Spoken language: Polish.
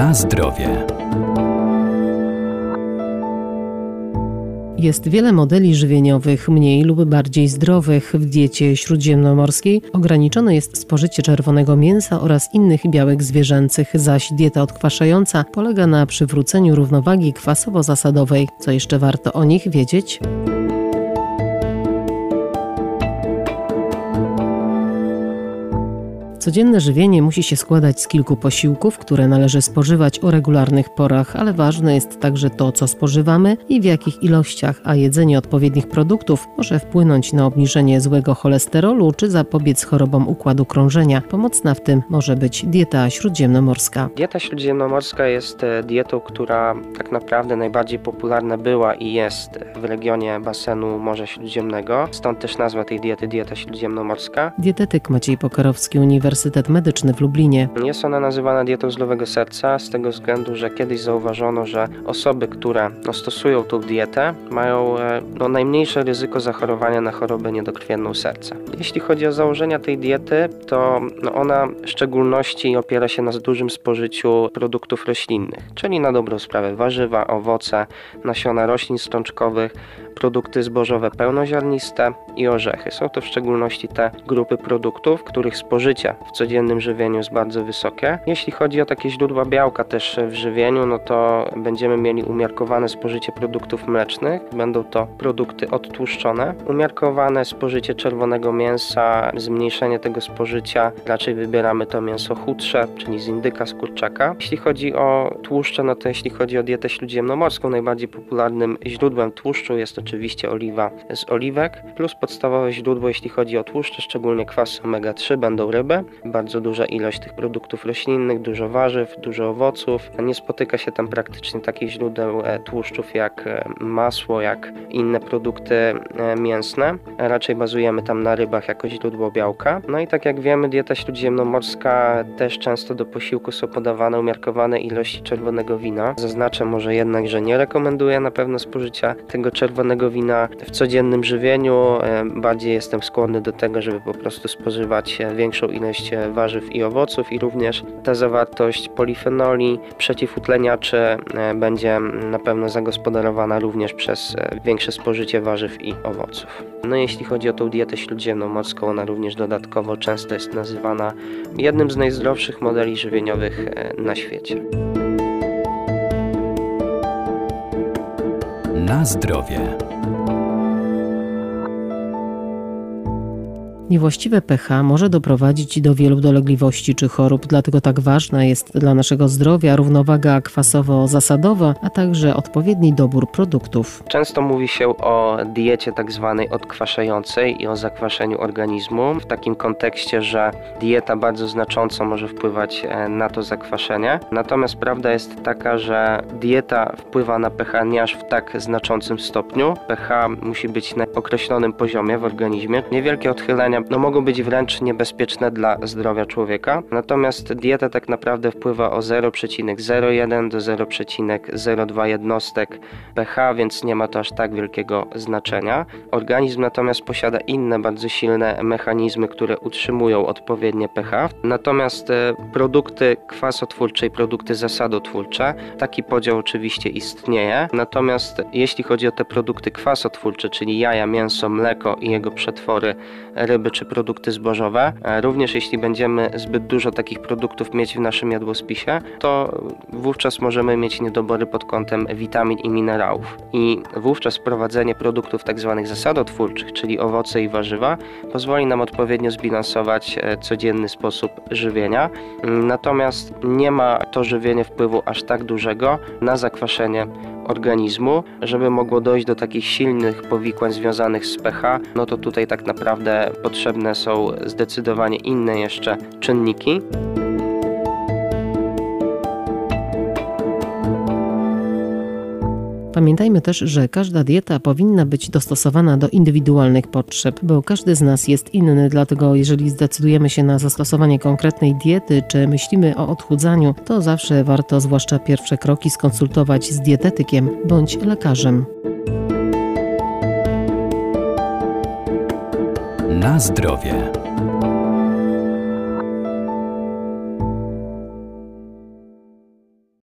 Na zdrowie. Jest wiele modeli żywieniowych, mniej lub bardziej zdrowych. W diecie śródziemnomorskiej ograniczone jest spożycie czerwonego mięsa oraz innych białek zwierzęcych, zaś dieta odkwaszająca polega na przywróceniu równowagi kwasowo-zasadowej. Co jeszcze warto o nich wiedzieć? Codzienne żywienie musi się składać z kilku posiłków, które należy spożywać o regularnych porach, ale ważne jest także to, co spożywamy i w jakich ilościach, a jedzenie odpowiednich produktów może wpłynąć na obniżenie złego cholesterolu czy zapobiec chorobom układu krążenia. Pomocna w tym może być dieta śródziemnomorska. Dieta śródziemnomorska jest e, dietą, która tak naprawdę najbardziej popularna była i jest w regionie basenu Morza Śródziemnego. Stąd też nazwa tej diety dieta śródziemnomorska. Dietetyk Maciej Pokarowski, Uniwersytet Uniwersytet Medyczny w Lublinie. Jest ona nazywana dietą zdrowego serca z tego względu, że kiedyś zauważono, że osoby, które no, stosują tą dietę, mają e, no, najmniejsze ryzyko zachorowania na chorobę niedokrwienną serca. Jeśli chodzi o założenia tej diety, to no, ona w szczególności opiera się na dużym spożyciu produktów roślinnych, czyli na dobrą sprawę warzywa, owoce, nasiona roślin strączkowych, produkty zbożowe pełnoziarniste i orzechy. Są to w szczególności te grupy produktów, których spożycie w codziennym żywieniu jest bardzo wysokie. Jeśli chodzi o takie źródła białka też w żywieniu, no to będziemy mieli umiarkowane spożycie produktów mlecznych. Będą to produkty odtłuszczone. Umiarkowane spożycie czerwonego mięsa, zmniejszenie tego spożycia. Raczej wybieramy to mięso chudsze, czyli z indyka, z kurczaka. Jeśli chodzi o tłuszcze, no to jeśli chodzi o dietę śródziemnomorską, najbardziej popularnym źródłem tłuszczu jest oczywiście oliwa z oliwek, plus podstawowe źródło, jeśli chodzi o tłuszcze, szczególnie kwasy omega-3, będą ryby. Bardzo duża ilość tych produktów roślinnych, dużo warzyw, dużo owoców. Nie spotyka się tam praktycznie takich źródeł e, tłuszczów jak e, masło, jak inne produkty e, mięsne. Raczej bazujemy tam na rybach jako źródło białka. No i tak jak wiemy, dieta śródziemnomorska też często do posiłku są podawane umiarkowane ilości czerwonego wina. Zaznaczę może jednak, że nie rekomenduję na pewno spożycia tego czerwonego wina w codziennym żywieniu. Bardziej jestem skłonny do tego, żeby po prostu spożywać większą ilość zawartość warzyw i owoców i również ta zawartość polifenoli, przeciwutleniaczy e, będzie na pewno zagospodarowana również przez e, większe spożycie warzyw i owoców. No jeśli chodzi o tą dietę śródziemnomorską, ona również dodatkowo często jest nazywana jednym z najzdrowszych modeli żywieniowych e, na świecie. Na zdrowie. Niewłaściwe pH może doprowadzić do wielu dolegliwości czy chorób, dlatego tak ważna jest dla naszego zdrowia równowaga kwasowo-zasadowa, a także odpowiedni dobór produktów. Często mówi się o diecie tak zwanej odkwaszającej i o zakwaszeniu organizmu w takim kontekście, że dieta bardzo znacząco może wpływać e, na to zakwaszenie. Natomiast prawda jest taka, że dieta wpływa na pH nie aż w tak znaczącym stopniu. pH musi być na określonym poziomie w organizmie. Niewielkie odchylenia no, mogą być wręcz niebezpieczne dla zdrowia człowieka. Natomiast dieta tak naprawdę wpływa o 0,01 do 0,02 jednostek pH, więc nie ma to aż tak wielkiego znaczenia. Organizm natomiast posiada inne bardzo silne mechanizmy, które utrzymują odpowiednie pH. Natomiast e, produkty kwasotwórcze i produkty zasadotwórcze, taki podział oczywiście istnieje. Natomiast jeśli chodzi o te produkty kwasotwórcze, czyli jaja, mięso, mleko i jego przetwory, ryby, czy produkty zbożowe. E, również jeśli będziemy zbyt dużo takich produktów mieć w naszym jadłospisie, to wówczas możemy mieć niedobory pod kątem witamin i minerałów. I wówczas wprowadzenie produktów tzw. Tak zasadotwórczych, czyli owoce i warzywa, pozwoli nam odpowiednio zbilansować e, codzienny sposób żywienia. Natomiast nie ma to żywienie wpływu aż tak dużego na zakwaszenie organizmu, żeby mogło dojść do takich silnych powikłań związanych z pH, no to tutaj tak naprawdę potrzebne są zdecydowanie inne jeszcze czynniki. Pamiętajmy też, że każda dieta powinna być dostosowana do indywidualnych potrzeb, bo każdy z nas jest inny, dlatego jeżeli zdecydujemy się na zastosowanie konkretnej diety, czy myślimy o odchudzaniu, to zawsze warto zwłaszcza pierwsze kroki skonsultować z dietetykiem bądź lekarzem. Na zdrowie.